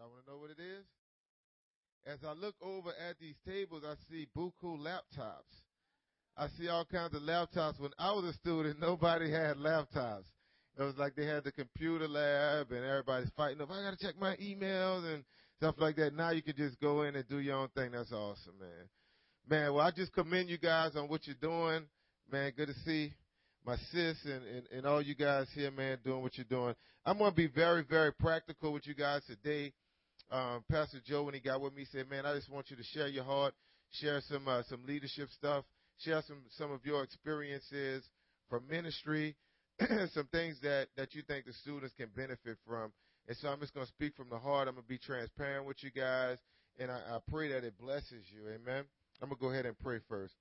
Y'all want to know what it is? As I look over at these tables, I see buku laptops. I see all kinds of laptops. When I was a student, nobody had laptops. It was like they had the computer lab and everybody's fighting over, I gotta check my emails and stuff like that. Now you can just go in and do your own thing. That's awesome, man. Man, well, I just commend you guys on what you're doing. Man, good to see my sis and, and, and all you guys here, man, doing what you're doing. I'm going to be very, very practical with you guys today. Um, Pastor Joe, when he got with me, said, man, I just want you to share your heart, share some, uh, some leadership stuff, share some, some of your experiences from ministry, some things that, that you think the students can benefit from. And so I'm just going to speak from the heart. I'm going to be transparent with you guys, and I, I pray that it blesses you. Amen. I'm going to go ahead and pray first.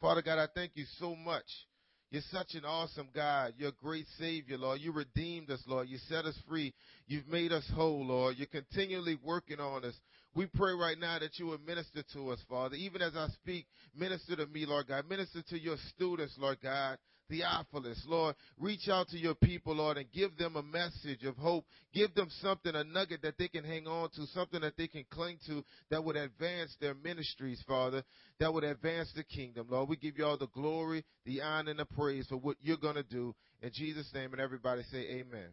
Father God, I thank you so much you're such an awesome God. You're a great Savior, Lord. You redeemed us, Lord. You set us free. You've made us whole, Lord. You're continually working on us. We pray right now that you would minister to us, Father. Even as I speak, minister to me, Lord God. Minister to your students, Lord God. Theophilus, Lord, reach out to your people, Lord, and give them a message of hope. Give them something, a nugget that they can hang on to, something that they can cling to that would advance their ministries, Father, that would advance the kingdom, Lord. We give you all the glory, the honor, and the praise for what you're going to do. In Jesus' name, and everybody say amen.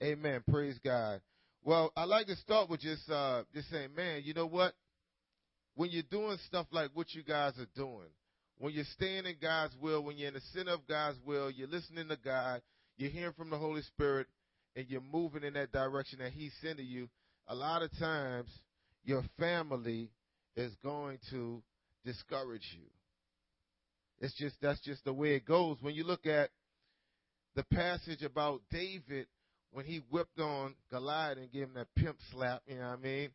Amen. Praise God. Well, I like to start with just uh, just saying, man, you know what? When you're doing stuff like what you guys are doing, when you're staying in God's will, when you're in the center of God's will, you're listening to God, you're hearing from the Holy Spirit, and you're moving in that direction that He's sending you, a lot of times your family is going to discourage you. It's just that's just the way it goes. When you look at the passage about David when he whipped on Goliath and gave him that pimp slap, you know what I mean?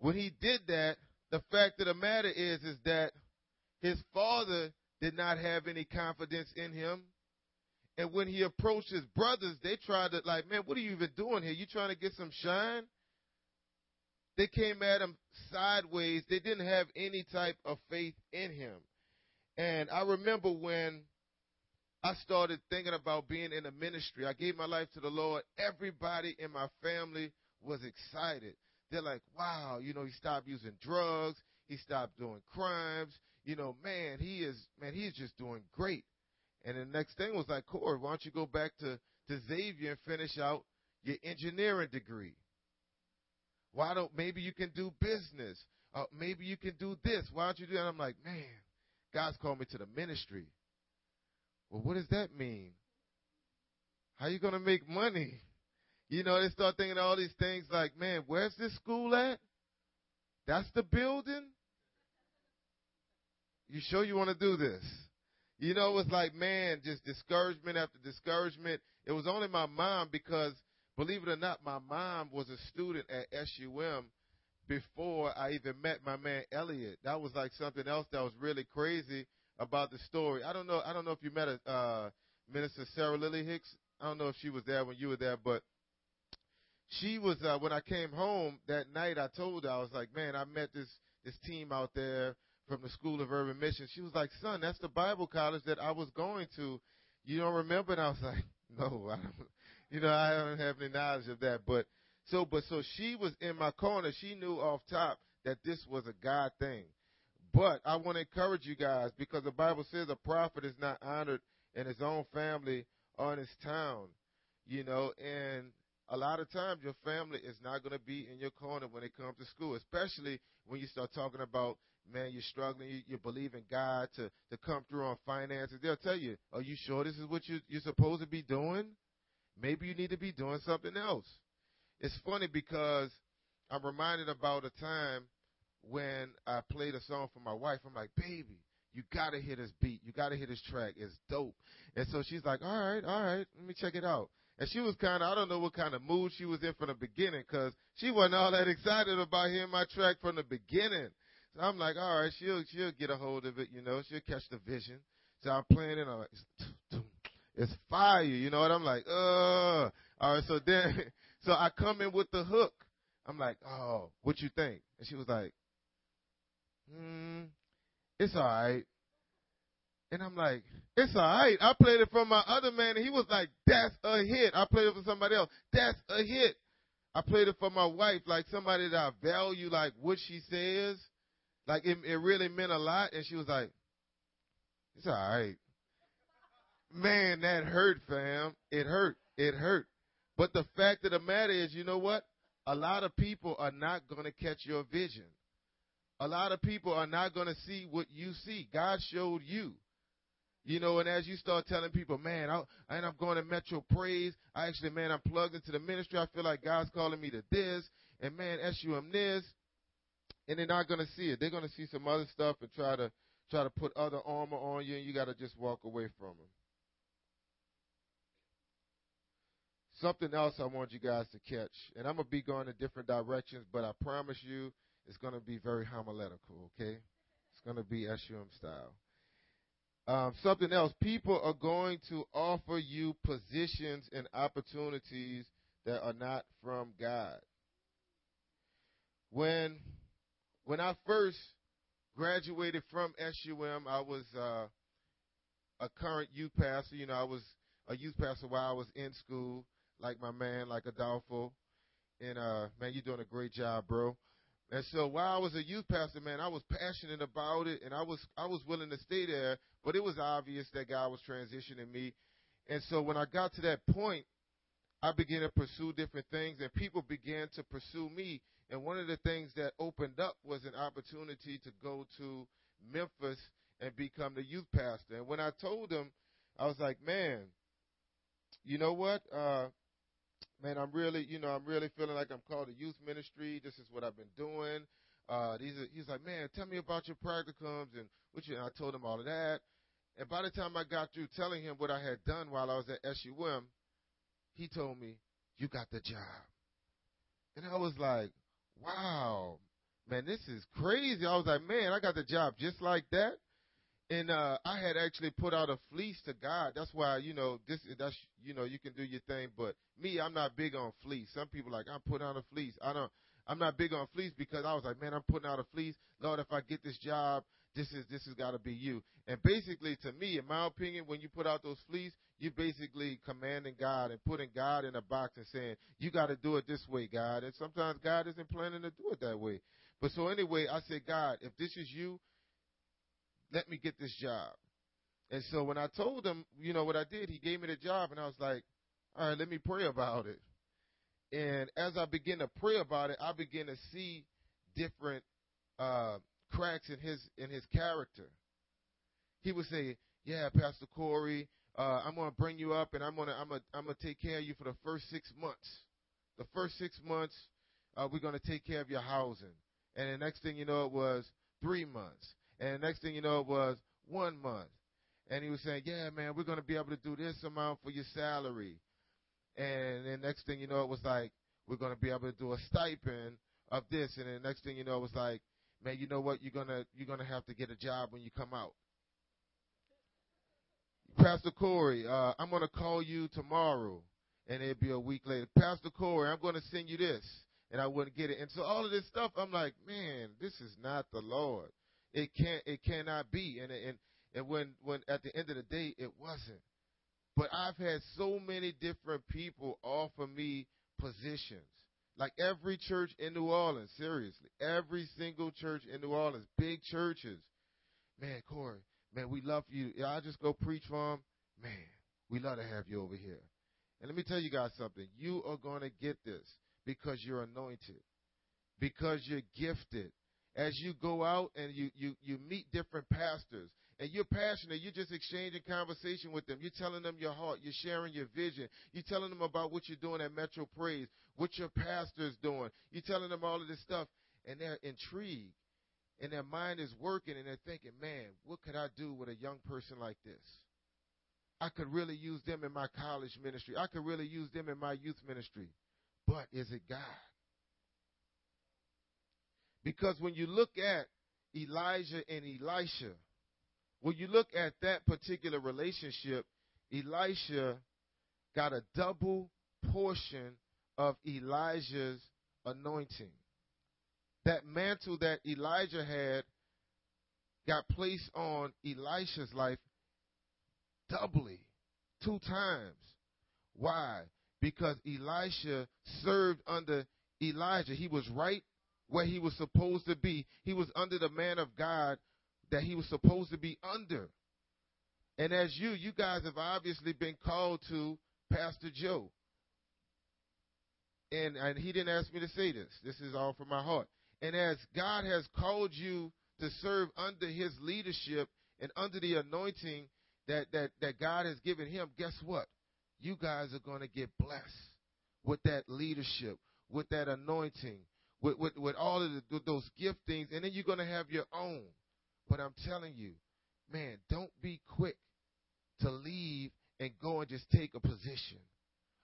When he did that, the fact of the matter is is that his father did not have any confidence in him. And when he approached his brothers, they tried to, like, man, what are you even doing here? You trying to get some shine? They came at him sideways. They didn't have any type of faith in him. And I remember when I started thinking about being in the ministry, I gave my life to the Lord. Everybody in my family was excited. They're like, wow, you know, he stopped using drugs. He stopped doing crimes you know, man, he is, man, he's just doing great. And the next thing was like, Corey, why don't you go back to, to Xavier and finish out your engineering degree? Why don't, maybe you can do business. Uh, maybe you can do this. Why don't you do that? I'm like, man, God's called me to the ministry. Well, what does that mean? How are you going to make money? You know, they start thinking all these things like, man, where's this school at? That's the building? You sure you want to do this? You know, it was like, man, just discouragement after discouragement. It was only my mom because, believe it or not, my mom was a student at SUM before I even met my man Elliot. That was like something else that was really crazy about the story. I don't know. I don't know if you met a uh, Minister Sarah Lily Hicks. I don't know if she was there when you were there, but she was uh, when I came home that night. I told her I was like, man, I met this this team out there from the School of Urban Mission. She was like, son, that's the Bible college that I was going to. You don't remember? And I was like, no, I don't, you know, I don't have any knowledge of that. But so, but so she was in my corner. She knew off top that this was a God thing. But I want to encourage you guys because the Bible says a prophet is not honored in his own family or in his town, you know, and a lot of times your family is not going to be in your corner when it comes to school, especially when you start talking about man, you're struggling, you, you believe in God to, to come through on finances, they'll tell you, are you sure this is what you, you're supposed to be doing? Maybe you need to be doing something else. It's funny because I'm reminded about a time when I played a song for my wife. I'm like, baby, you gotta hear this beat. You gotta hear this track. It's dope. And so she's like, all right, all right, let me check it out. And she was kind of, I don't know what kind of mood she was in from the beginning because she wasn't all that excited about hearing my track from the beginning. So I'm like, all right, she'll she'll get a hold of it, you know, she'll catch the vision. So I'm playing it, I'm like, it's fire, you know what? I'm like, uh, all right. So then, so I come in with the hook. I'm like, oh, what you think? And she was like, hmm, it's all right. And I'm like, it's all right. I played it for my other man, and he was like, that's a hit. I played it for somebody else. That's a hit. I played it for my wife, like somebody that I value, like what she says. Like it, it really meant a lot. And she was like, it's all right. Man, that hurt, fam. It hurt. It hurt. But the fact of the matter is, you know what? A lot of people are not going to catch your vision. A lot of people are not going to see what you see. God showed you. You know, and as you start telling people, man, I, and I'm going to Metro Praise. I actually, man, I'm plugged into the ministry. I feel like God's calling me to this, and man, SUM this, and they're not going to see it. They're going to see some other stuff and try to try to put other armor on you, and you got to just walk away from them. Something else I want you guys to catch, and I'm gonna be going in different directions, but I promise you, it's gonna be very homiletical. Okay, it's gonna be SUM style. Um, something else, people are going to offer you positions and opportunities that are not from God. When when I first graduated from SUM, I was uh, a current youth pastor. You know, I was a youth pastor while I was in school, like my man, like Adolfo. And uh, man, you're doing a great job, bro. And so while I was a youth pastor, man, I was passionate about it, and I was I was willing to stay there. But it was obvious that God was transitioning me, and so when I got to that point, I began to pursue different things, and people began to pursue me. And one of the things that opened up was an opportunity to go to Memphis and become the youth pastor. And when I told them, I was like, man, you know what? Uh, man, I'm really, you know, I'm really feeling like I'm called to youth ministry. This is what I've been doing. Uh, these are, he's like, man, tell me about your practicums and what you, and I told him all of that. And by the time I got through telling him what I had done while I was at SUM, he told me, you got the job. And I was like, wow, man, this is crazy. I was like, man, I got the job just like that. And uh, I had actually put out a fleece to God. That's why you know this. That's you know you can do your thing, but me, I'm not big on fleece. Some people like I'm putting out a fleece. I don't. I'm not big on fleece because I was like, man, I'm putting out a fleece. Lord, if I get this job, this is this has got to be you. And basically, to me, in my opinion, when you put out those fleece, you're basically commanding God and putting God in a box and saying, you got to do it this way, God. And sometimes God isn't planning to do it that way. But so anyway, I said, God, if this is you, let me get this job. And so when I told him, you know, what I did, he gave me the job, and I was like, all right, let me pray about it. And as I begin to pray about it, I begin to see different uh, cracks in his in his character. He would say, "Yeah, Pastor Corey, uh, I'm going to bring you up, and I'm going to I'm going I'm going to take care of you for the first six months. The first six months, uh, we're going to take care of your housing." And the next thing you know, it was three months. And next thing you know, it was one month. And he was saying, Yeah, man, we're going to be able to do this amount for your salary. And then next thing you know, it was like, We're going to be able to do a stipend of this. And then next thing you know, it was like, Man, you know what? You're gonna you're gonna have to get a job when you come out. Pastor Corey, uh, I'm gonna call you tomorrow, and it'll be a week later. Pastor Corey, I'm gonna send you this, and I wouldn't get it. And so all of this stuff, I'm like, man, this is not the Lord. It can't. It cannot be. And and and when when at the end of the day, it wasn't. But I've had so many different people offer me positions. Like every church in New Orleans, seriously, every single church in New Orleans, big churches. Man, Corey, man, we love you. I just go preach for them. Man, we love to have you over here. And let me tell you guys something. You are going to get this because you're anointed, because you're gifted, as you go out and you, you, you meet different pastors and you're passionate, you're just exchanging conversation with them. You're telling them your heart. You're sharing your vision. You're telling them about what you're doing at Metro Praise, what your pastor's doing. You're telling them all of this stuff, and they're intrigued, and their mind is working, and they're thinking, man, what could I do with a young person like this? I could really use them in my college ministry. I could really use them in my youth ministry. But is it God? Because when you look at Elijah and Elisha, when you look at that particular relationship, Elisha got a double portion of Elijah's anointing. That mantle that Elijah had got placed on Elisha's life doubly, two times. Why? because Elisha served under Elijah. He was right where he was supposed to be. He was under the man of God that he was supposed to be under. And as you, you guys have obviously been called to Pastor Joe. And, and he didn't ask me to say this. This is all from my heart. And as God has called you to serve under his leadership and under the anointing that, that, that God has given him, guess what? You guys are going to get blessed with that leadership, with that anointing, with, with, with all of the, those giftings, and then you're going to have your own. But I'm telling you, man, don't be quick to leave and go and just take a position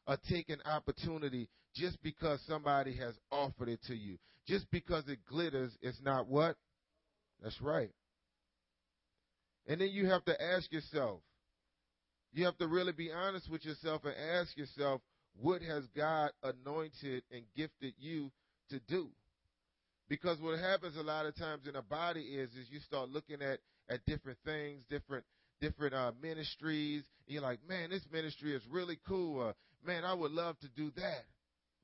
or take an opportunity just because somebody has offered it to you. Just because it glitters, it's not what? That's right. And then you have to ask yourself, you have to really be honest with yourself and ask yourself, what has God anointed and gifted you to do? Because what happens a lot of times in a body is is you start looking at at different things, different different uh, ministries. And you're like, man, this ministry is really cool. Uh, man, I would love to do that.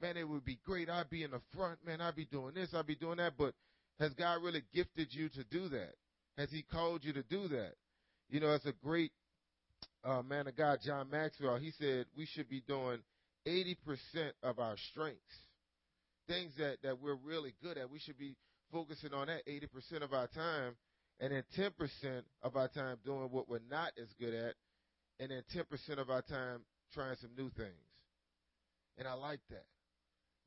Man, it would be great. I'd be in the front. Man, I'd be doing this. I'd be doing that. But has God really gifted you to do that? Has He called you to do that? You know, as a great uh, man of God, John Maxwell. He said we should be doing 80% of our strengths, things that, that we're really good at. We should be focusing on that 80% of our time and then 10% of our time doing what we're not as good at, and then 10% of our time trying some new things. And I like that.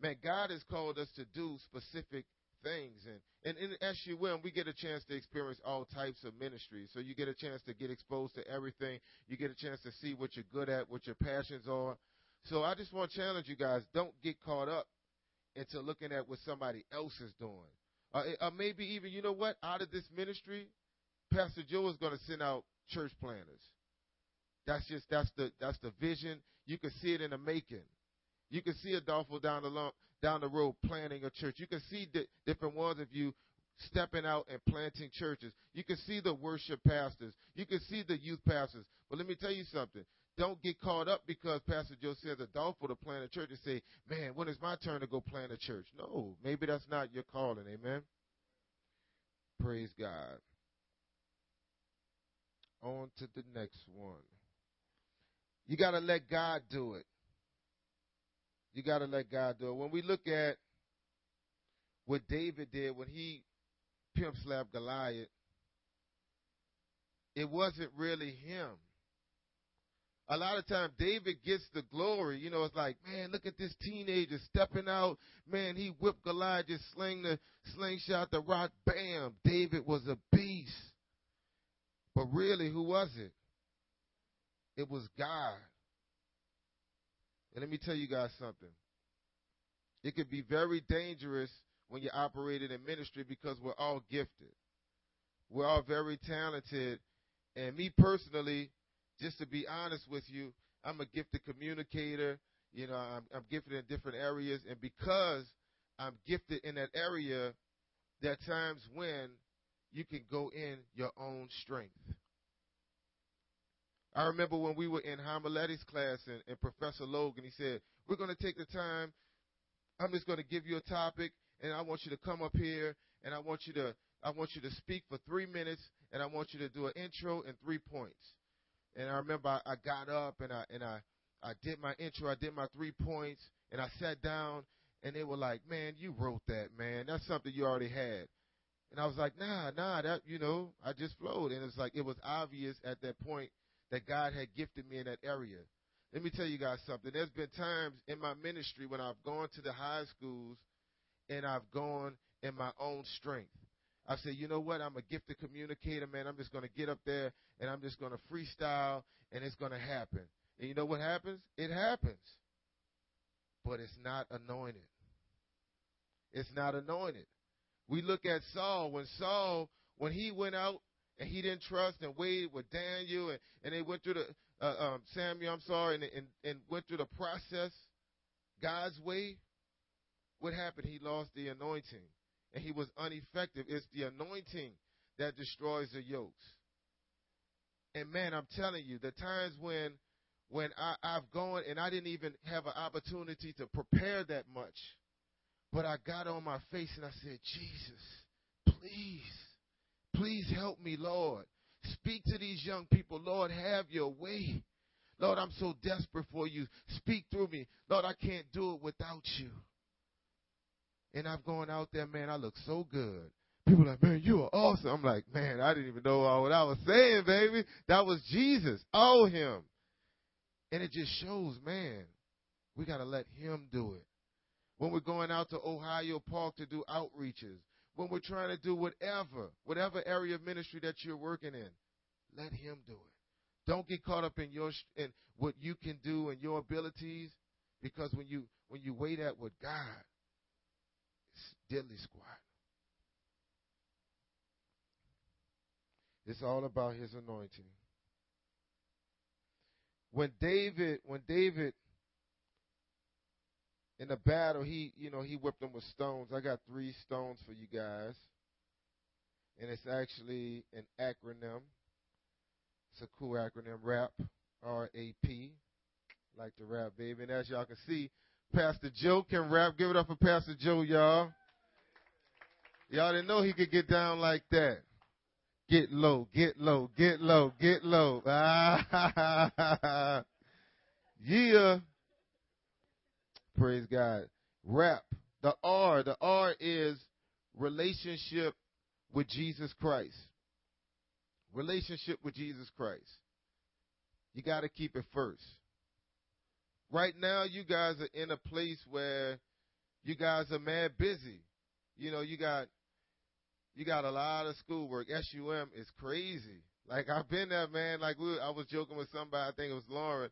Man, God has called us to do specific things. And, and in SUM, we get a chance to experience all types of ministries. So you get a chance to get exposed to everything. You get a chance to see what you're good at, what your passions are. So I just want to challenge you guys don't get caught up into looking at what somebody else is doing. Uh, uh, maybe even, you know what, out of this ministry, Pastor Joe is going to send out church planners. That's just that's the that's the vision. You can see it in the making. You can see Adolfo down the long, down the road planting a church. You can see di- different ones of you stepping out and planting churches. You can see the worship pastors. You can see the youth pastors. But let me tell you something. Don't get caught up because Pastor Joe says Adolfo to plant a church and say, man, when is my turn to go plant a church? No, maybe that's not your calling. Amen. Praise God. On to the next one. You got to let God do it. You got to let God do it. When we look at what David did when he pimp slapped Goliath, it wasn't really him a lot of times David gets the glory. You know, it's like, man, look at this teenager stepping out. Man, he whipped Goliath, just sling the slingshot, the rock, bam. David was a beast. But really, who was it? It was God. And let me tell you guys something. It could be very dangerous when you're operating in ministry because we're all gifted. We're all very talented. And me personally, just to be honest with you, I'm a gifted communicator. You know, I'm, I'm gifted in different areas, and because I'm gifted in that area, there are times when you can go in your own strength. I remember when we were in homiletics class and, and Professor Logan, he said, We're going to take the time. I'm just going to give you a topic, and I want you to come up here, and I want you to I want you to speak for three minutes, and I want you to do an intro and three points. And I remember I, I got up and I and I I did my intro, I did my three points, and I sat down and they were like, "Man, you wrote that, man. That's something you already had." And I was like, "Nah, nah, that you know, I just flowed." And it's like it was obvious at that point that God had gifted me in that area. Let me tell you guys something. There's been times in my ministry when I've gone to the high schools and I've gone in my own strength. I said, you know what? I'm a gifted communicator, man. I'm just going to get up there and I'm just going to freestyle and it's going to happen. And you know what happens? It happens. But it's not anointed. It's not anointed. We look at Saul. When Saul, when he went out and he didn't trust and waited with Daniel and, and they went through the, uh, um, Samuel, I'm sorry, and, and, and went through the process God's way, what happened? He lost the anointing and he was ineffective. It's the anointing that destroys the yokes. And man, I'm telling you, the times when when I, I've gone and I didn't even have an opportunity to prepare that much. But I got on my face and I said, Jesus, please, please help me, Lord. Speak to these young people. Lord, have your way. Lord, I'm so desperate for you. Speak through me. Lord, I can't do it without you. And I've gone out there, man, I look so good. People are like, man, you are awesome. I'm like, man, I didn't even know what I was saying, baby. That was Jesus. Oh, him. And it just shows, man, we got to let him do it. When we're going out to Ohio Park to do outreaches, when we're trying to do whatever, whatever area of ministry that you're working in, let him do it. Don't get caught up in your in what you can do and your abilities, because when you when you weigh that with God, it's diddly squat. It's all about His anointing. When David, when David in the battle, he you know he whipped them with stones. I got three stones for you guys, and it's actually an acronym. It's a cool acronym, RAP, R A P. Like to rap, baby. And as y'all can see, Pastor Joe can rap. Give it up for Pastor Joe, y'all. Y'all didn't know he could get down like that. Get low, get low, get low, get low. Ah, yeah. Praise God. Rap. The R, the R is relationship with Jesus Christ relationship with Jesus Christ. You got to keep it first. Right now, you guys are in a place where you guys are mad busy. You know, you got you got a lot of schoolwork. SUM is crazy. Like I've been there, man. Like we, I was joking with somebody. I think it was Lauren,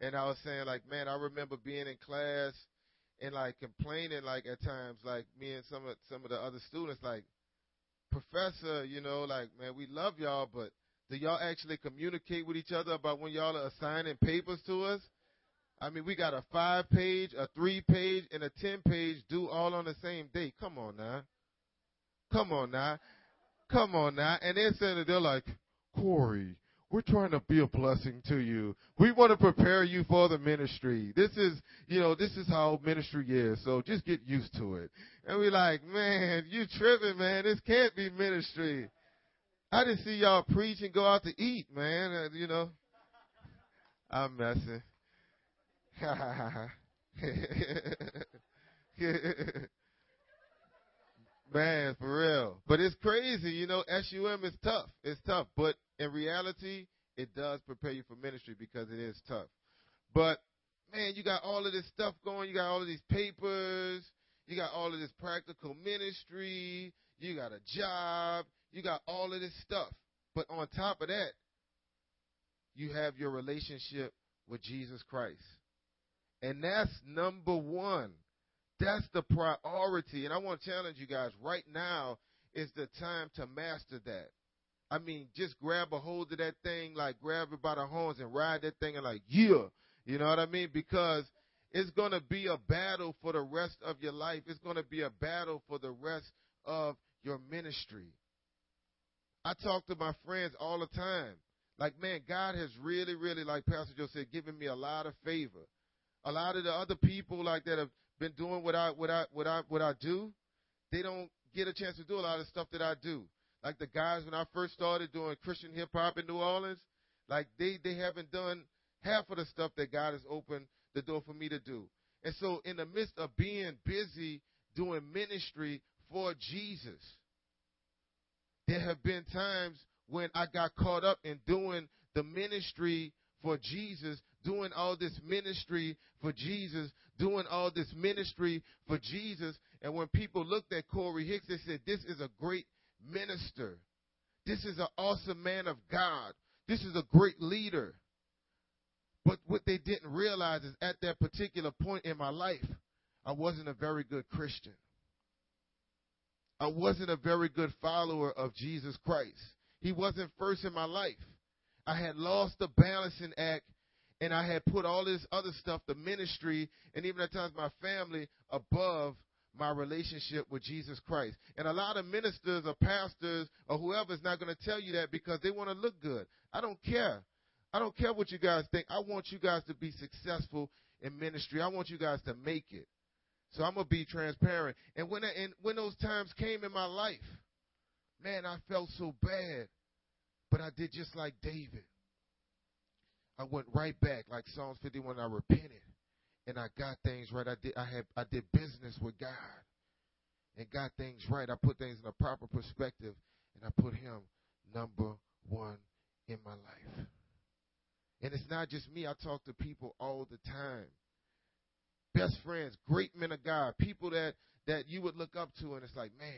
and I was saying, like, man, I remember being in class and like complaining, like at times, like me and some of some of the other students, like, professor, you know, like, man, we love y'all, but do y'all actually communicate with each other about when y'all are assigning papers to us? I mean, we got a five page, a three page, and a ten page due all on the same day. Come on now. Come on now. Come on now. And they're saying they're like, Corey, we're trying to be a blessing to you. We want to prepare you for the ministry. This is, you know, this is how ministry is. So just get used to it. And we're like, man, you tripping, man. This can't be ministry. I didn't see y'all preach and go out to eat, man. Uh, you know, I'm messing. Man, for real. But it's crazy, you know, SUM is tough. It's tough. But in reality, it does prepare you for ministry because it is tough. But man, you got all of this stuff going, you got all of these papers, you got all of this practical ministry, you got a job, you got all of this stuff. But on top of that, you have your relationship with Jesus Christ. And that's number one. That's the priority. And I want to challenge you guys right now is the time to master that. I mean, just grab a hold of that thing, like grab it by the horns and ride that thing and like, yeah. You know what I mean? Because it's going to be a battle for the rest of your life. It's going to be a battle for the rest of your ministry. I talk to my friends all the time. Like, man, God has really, really, like Pastor Joe said, given me a lot of favor. A lot of the other people like that have been doing what I what I what I what I do, they don't get a chance to do a lot of stuff that I do. Like the guys when I first started doing Christian hip hop in New Orleans, like they they haven't done half of the stuff that God has opened the door for me to do. And so in the midst of being busy doing ministry for Jesus, there have been times when I got caught up in doing the ministry for Jesus, doing all this ministry for Jesus, doing all this ministry for Jesus. And when people looked at Corey Hicks, they said, This is a great minister. This is an awesome man of God. This is a great leader. But what they didn't realize is at that particular point in my life, I wasn't a very good Christian. I wasn't a very good follower of Jesus Christ. He wasn't first in my life. I had lost the balancing act and I had put all this other stuff, the ministry, and even at times my family, above my relationship with Jesus Christ. And a lot of ministers or pastors or whoever is not going to tell you that because they want to look good. I don't care. I don't care what you guys think. I want you guys to be successful in ministry. I want you guys to make it. So I'm gonna be transparent. And when I, and when those times came in my life, man, I felt so bad. But I did just like David. I went right back, like Psalms 51. I repented, and I got things right. I did. I had. I did business with God, and got things right. I put things in a proper perspective, and I put Him number one in my life. And it's not just me. I talk to people all the time. Best friends, great men of God, people that that you would look up to, and it's like, man,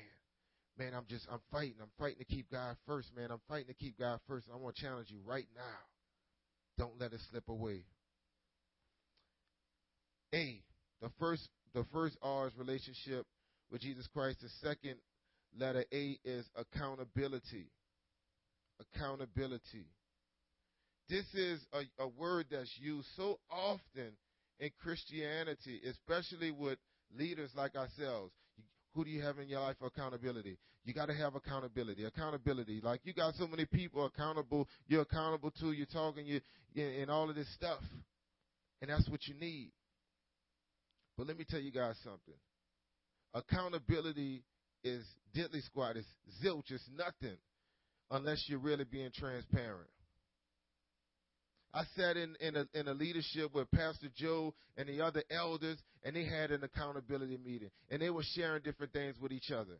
man, I'm just I'm fighting. I'm fighting to keep God first, man. I'm fighting to keep God first. I want to challenge you right now. Don't let it slip away. A, the first the first R is relationship with Jesus Christ. The second letter A is accountability. Accountability. This is a, a word that's used so often in Christianity, especially with leaders like ourselves. Who do you have in your life for accountability? You got to have accountability. Accountability. Like you got so many people accountable. You're accountable to. You're talking. You and all of this stuff, and that's what you need. But let me tell you guys something. Accountability is diddly squat. It's zilch. It's nothing unless you're really being transparent. I sat in in a, in a leadership with Pastor Joe and the other elders, and they had an accountability meeting, and they were sharing different things with each other,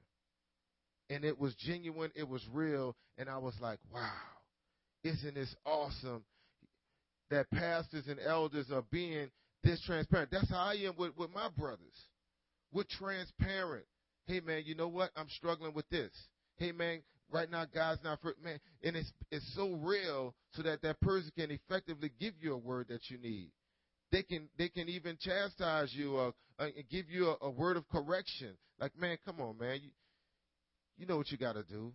and it was genuine, it was real, and I was like, wow, isn't this awesome that pastors and elders are being this transparent? That's how I am with with my brothers. We're transparent. Hey man, you know what? I'm struggling with this. Hey man, Right now, God's not for man, and it's it's so real so that that person can effectively give you a word that you need. They can they can even chastise you or uh, give you a, a, word of correction. Like, man, come on, man, you you know what you got to do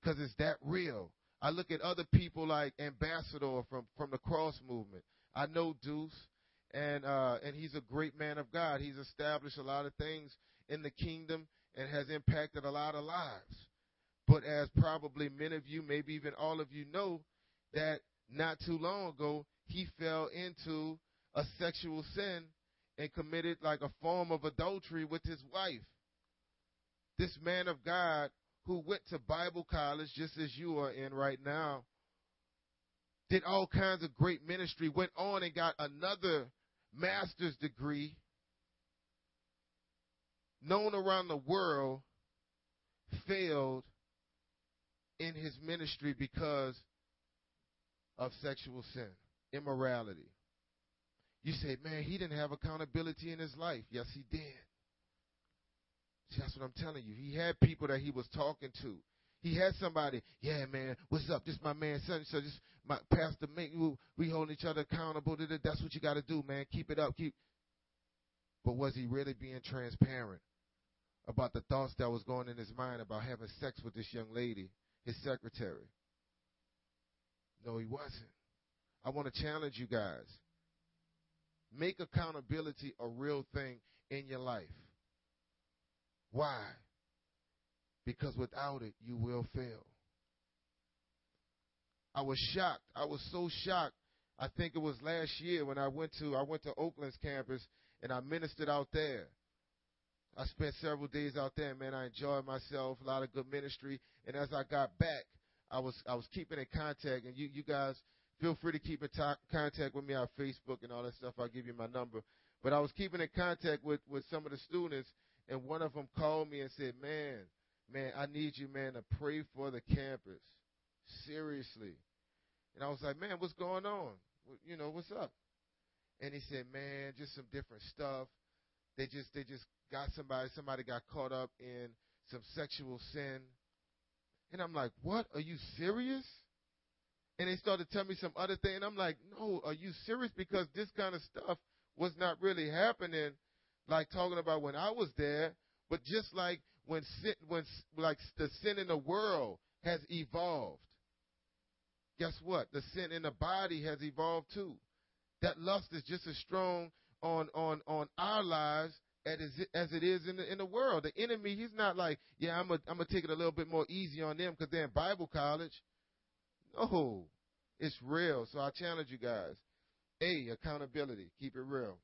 because it's that real. I look at other people like Ambassador from from the Cross Movement. I know Deuce, and uh, and he's a great man of God. He's established a lot of things in the kingdom and has impacted a lot of lives. But as probably many of you, maybe even all of you know, that not too long ago, he fell into a sexual sin and committed like a form of adultery with his wife. This man of God who went to Bible college just as you are in right now, did all kinds of great ministry, went on and got another master's degree, known around the world, failed in his ministry because of sexual sin, immorality. You say, man, he didn't have accountability in his life. Yes, he did. See, that's what I'm telling you. He had people that he was talking to. He had somebody, yeah, man, what's up? This my man, son. So this my pastor, make we hold each other accountable. That's what you got to do, man. Keep it up. Keep. But was he really being transparent about the thoughts that was going in his mind about having sex with this young lady his secretary. No, he wasn't. I want to challenge you guys. Make accountability a real thing in your life. Why? Because without it, you will fail. I was shocked. I was so shocked. I think it was last year when I went to I went to Oakland's campus and I ministered out there. I spent several days out there, man. I enjoyed myself, a lot of good ministry. And as I got back, I was I was keeping in contact. And you you guys feel free to keep in t- contact with me on Facebook and all that stuff. I'll give you my number. But I was keeping in contact with with some of the students, and one of them called me and said, "Man, man, I need you, man, to pray for the campus, seriously." And I was like, "Man, what's going on? You know, what's up?" And he said, "Man, just some different stuff. They just they just got somebody, somebody got caught up in some sexual sin. And I'm like, what? Are you serious? And they started telling me some other thing. And I'm like, no, are you serious? Because this kind of stuff was not really happening, like talking about when I was there. But just like when sin, when like the sin in the world has evolved, guess what? The sin in the body has evolved too. That lust is just as strong on on on our lives as it is in the, in the world. The enemy, he's not like, yeah, I'm gonna I'm gonna take it a little bit more easy on them because they're in Bible college. No, It's real. So I challenge you guys. A, accountability. Keep it real.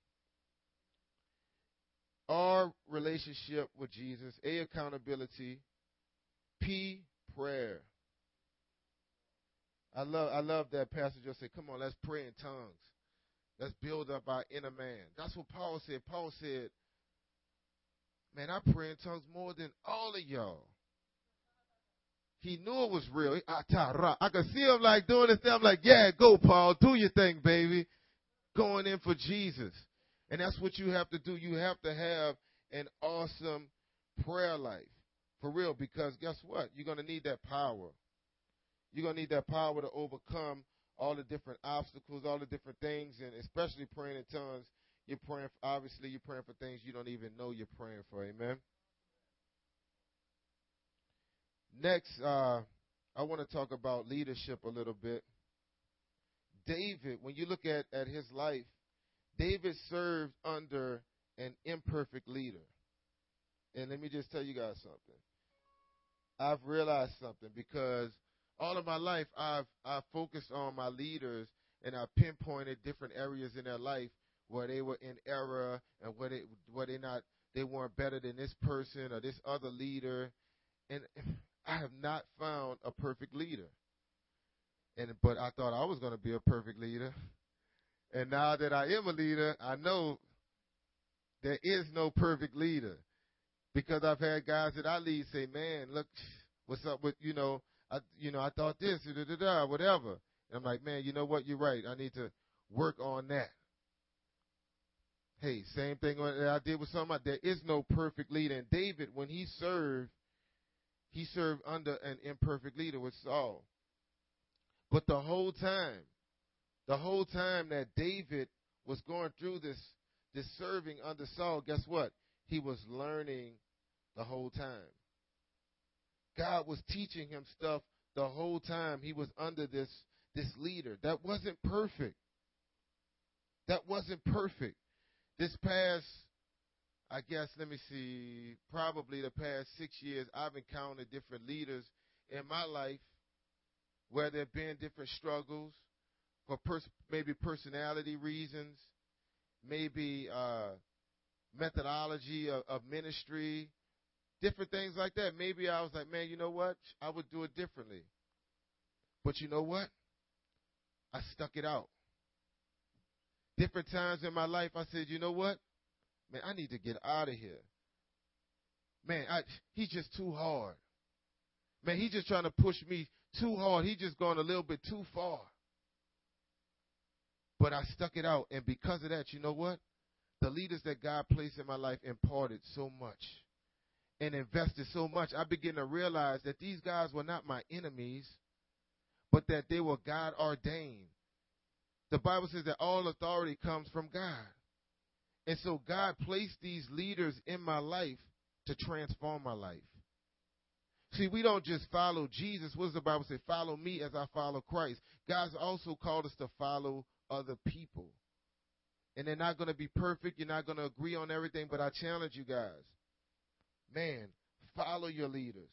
R, relationship with Jesus. A, accountability. P, prayer. I love I love that passage. Just say, come on, let's pray in tongues. Let's build up our inner man. That's what Paul said. Paul said, Man, I pray in tongues more than all of y'all. He knew it was real. I could see him like doing this thing. I'm like, yeah, go, Paul. Do your thing, baby. Going in for Jesus. And that's what you have to do. You have to have an awesome prayer life. For real, because guess what? You're going to need that power. You're going to need that power to overcome all the different obstacles, all the different things, and especially praying in tongues. You're praying, for, obviously, you're praying for things you don't even know you're praying for. Amen. Next, uh, I want to talk about leadership a little bit. David, when you look at, at his life, David served under an imperfect leader. And let me just tell you guys something. I've realized something because all of my life I've I've focused on my leaders and I pinpointed different areas in their life where they were in error and where they where they not they weren't better than this person or this other leader. And I have not found a perfect leader. And but I thought I was going to be a perfect leader. And now that I am a leader, I know there is no perfect leader. Because I've had guys that I lead say, "Man, look, what's up with you know I, you know, I thought this, da, da, da, whatever. And I'm like, man, you know what? You're right. I need to work on that. Hey, same thing that I did with somebody. There is no perfect leader. And David, when he served, he served under an imperfect leader with Saul. But the whole time, the whole time that David was going through this, this serving under Saul, guess what? He was learning the whole time. God was teaching him stuff the whole time he was under this this leader. That wasn't perfect. That wasn't perfect. This past I guess let me see, probably the past 6 years I've encountered different leaders in my life where there've been different struggles for pers- maybe personality reasons, maybe uh, methodology of, of ministry, different things like that. Maybe I was like, man, you know what? I would do it differently. But you know what? I stuck it out. Different times in my life, I said, you know what? Man, I need to get out of here. Man, I, he's just too hard. Man, he's just trying to push me too hard. He's just going a little bit too far. But I stuck it out. And because of that, you know what? The leaders that God placed in my life imparted so much and invested so much, I began to realize that these guys were not my enemies, but that they were God ordained. The Bible says that all authority comes from God. And so God placed these leaders in my life to transform my life. See, we don't just follow Jesus. What does the Bible say? Follow me as I follow Christ. God's also called us to follow other people. And they're not going to be perfect. You're not going to agree on everything, but I challenge you guys man, follow your leaders.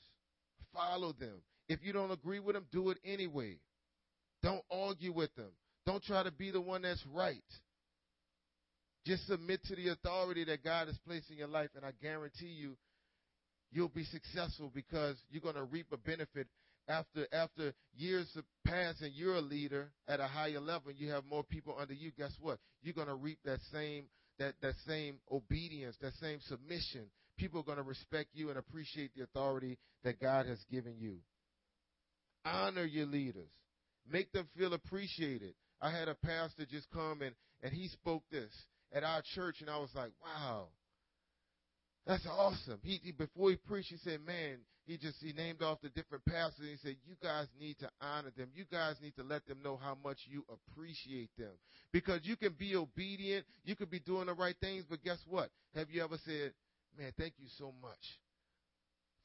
Follow them. If you don't agree with them, do it anyway. Don't argue with them. Don't try to be the one that's right. Just submit to the authority that God has placed in your life, and I guarantee you, you'll be successful because you're going to reap a benefit after after years passed and you're a leader at a higher level and you have more people under you. Guess what? You're going to reap that same that that same obedience, that same submission, people are going to respect you and appreciate the authority that God has given you. Honor your leaders. Make them feel appreciated. I had a pastor just come and, and he spoke this at our church, and I was like, wow, that's awesome. He, he before he preached, he said, man, he just he named off the different pastors. And he said, you guys need to honor them. You guys need to let them know how much you appreciate them because you can be obedient, you could be doing the right things, but guess what? Have you ever said, Man, thank you so much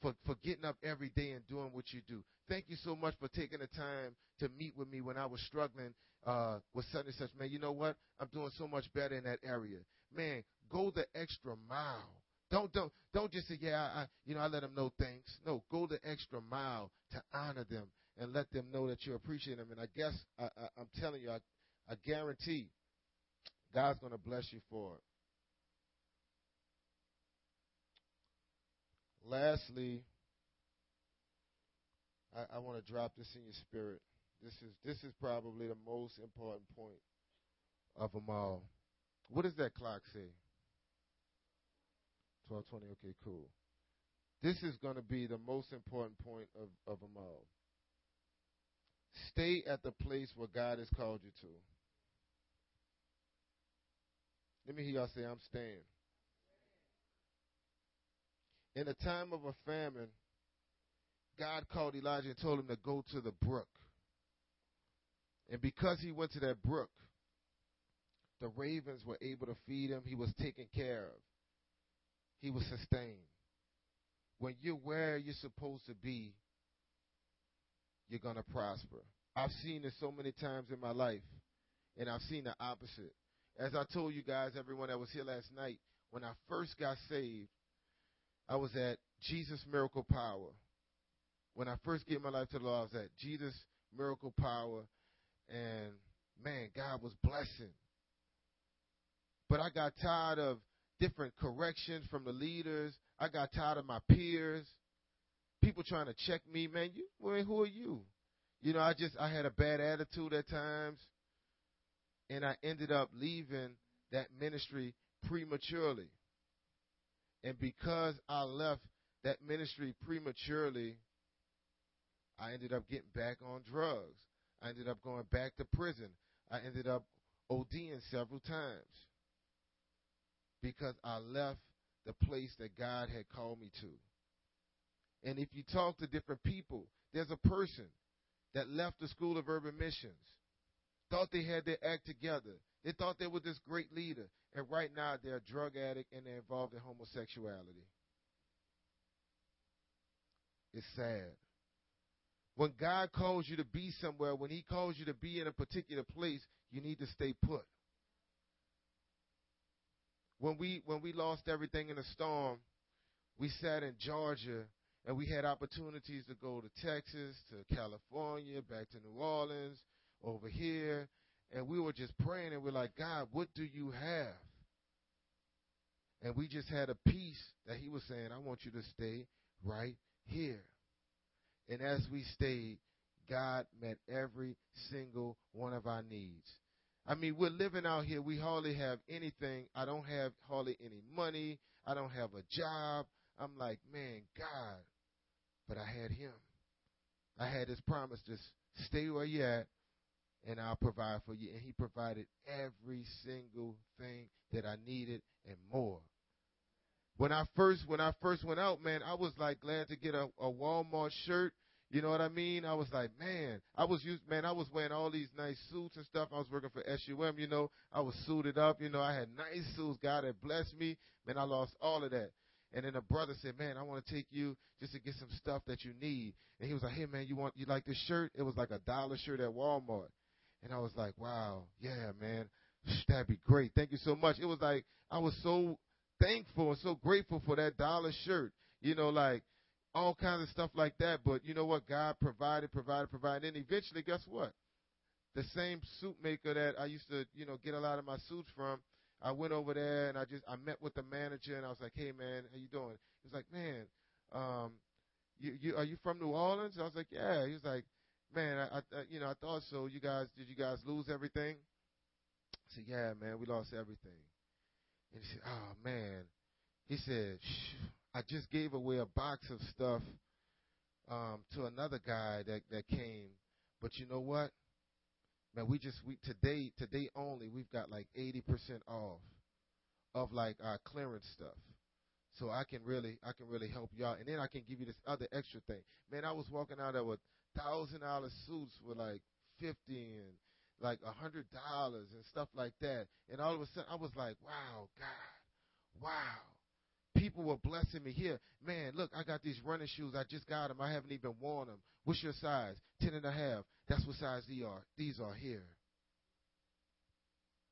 for, for getting up every day and doing what you do. Thank you so much for taking the time to meet with me when I was struggling uh, with such and such. Man, you know what? I'm doing so much better in that area. Man, go the extra mile. Don't don't don't just say yeah, I, you know I let them know thanks. No, go the extra mile to honor them and let them know that you appreciate them. And I guess I, I, I'm telling you, I, I guarantee God's going to bless you for it. Lastly, I, I want to drop this in your spirit. This is this is probably the most important point of them all. What does that clock say? Twelve twenty. Okay, cool. This is going to be the most important point of of them all. Stay at the place where God has called you to. Let me hear y'all say, I'm staying. In a time of a famine, God called Elijah and told him to go to the brook. And because he went to that brook, the ravens were able to feed him. He was taken care of. He was sustained. When you're where you're supposed to be, you're going to prosper. I've seen this so many times in my life, and I've seen the opposite. As I told you guys, everyone that was here last night, when I first got saved, I was at Jesus Miracle Power. When I first gave my life to the Lord, I was at Jesus Miracle Power, and man, God was blessing. But I got tired of different corrections from the leaders. I got tired of my peers. People trying to check me, man. You, well, who are you? You know, I just I had a bad attitude at times, and I ended up leaving that ministry prematurely. And because I left that ministry prematurely, I ended up getting back on drugs. I ended up going back to prison. I ended up ODing several times because I left the place that God had called me to. And if you talk to different people, there's a person that left the School of Urban Missions, thought they had their act together. They thought they were this great leader. And right now they're a drug addict and they're involved in homosexuality. It's sad. When God calls you to be somewhere, when He calls you to be in a particular place, you need to stay put. When we when we lost everything in a storm, we sat in Georgia and we had opportunities to go to Texas, to California, back to New Orleans, over here, and we were just praying and we're like, God, what do you have? And we just had a peace that he was saying, I want you to stay right here. And as we stayed, God met every single one of our needs. I mean, we're living out here. We hardly have anything. I don't have hardly any money. I don't have a job. I'm like, man, God, but I had him. I had his promise, just stay where you at, and I'll provide for you. And he provided every single thing that I needed and more. When I first when I first went out, man, I was like glad to get a, a Walmart shirt. You know what I mean? I was like, man, I was used, man, I was wearing all these nice suits and stuff. I was working for SUM, you know. I was suited up, you know. I had nice suits. God had blessed me. Man, I lost all of that. And then a brother said, "Man, I want to take you just to get some stuff that you need." And he was like, "Hey, man, you want you like this shirt? It was like a dollar shirt at Walmart." And I was like, "Wow, yeah, man, that'd be great. Thank you so much." It was like I was so thankful and so grateful for that dollar shirt. You know, like all kinds of stuff like that. But you know what? God provided, provided, provided. And eventually, guess what? The same suit maker that I used to, you know, get a lot of my suits from I went over there and I just I met with the manager and I was like, "Hey man, how you doing?" He was like, "Man, um, you you are you from New Orleans?" I was like, "Yeah." He was like, "Man, I, I you know I thought so. You guys did you guys lose everything?" I said, "Yeah, man, we lost everything." And he said, "Oh man," he said, "I just gave away a box of stuff um, to another guy that that came, but you know what? Man, we just we today today only we've got like eighty percent off of like our clearance stuff. So I can really I can really help y'all. And then I can give you this other extra thing. Man, I was walking out there with thousand dollar suits with like fifty and like a hundred dollars and stuff like that. And all of a sudden I was like, Wow, God, wow. People were blessing me here. Man, look, I got these running shoes. I just got them. I haven't even worn them. What's your size? Ten and a half. That's what size these are. These are here.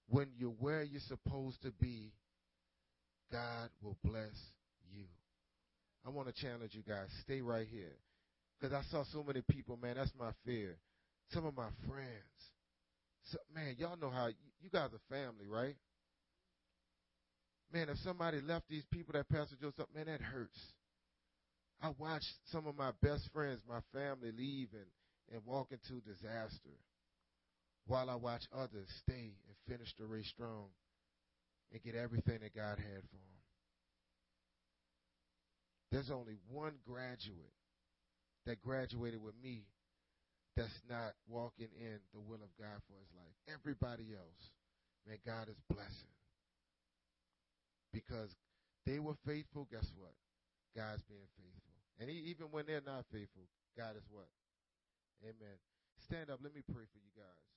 When you're where you're supposed to be, God will bless you. I want to challenge you guys. Stay right here. Because I saw so many people, man, that's my fear. Some of my friends. So, man, y'all know how you guys are family, right? Man, if somebody left these people that Pastor Joe up, man, that hurts. I watched some of my best friends, my family, leave and, and walk into disaster while I watch others stay and finish the race strong and get everything that God had for them. There's only one graduate that graduated with me that's not walking in the will of God for his life. Everybody else, man, God is blessing. Because they were faithful, guess what? God's being faithful. And he, even when they're not faithful, God is what? Amen. Stand up. Let me pray for you guys.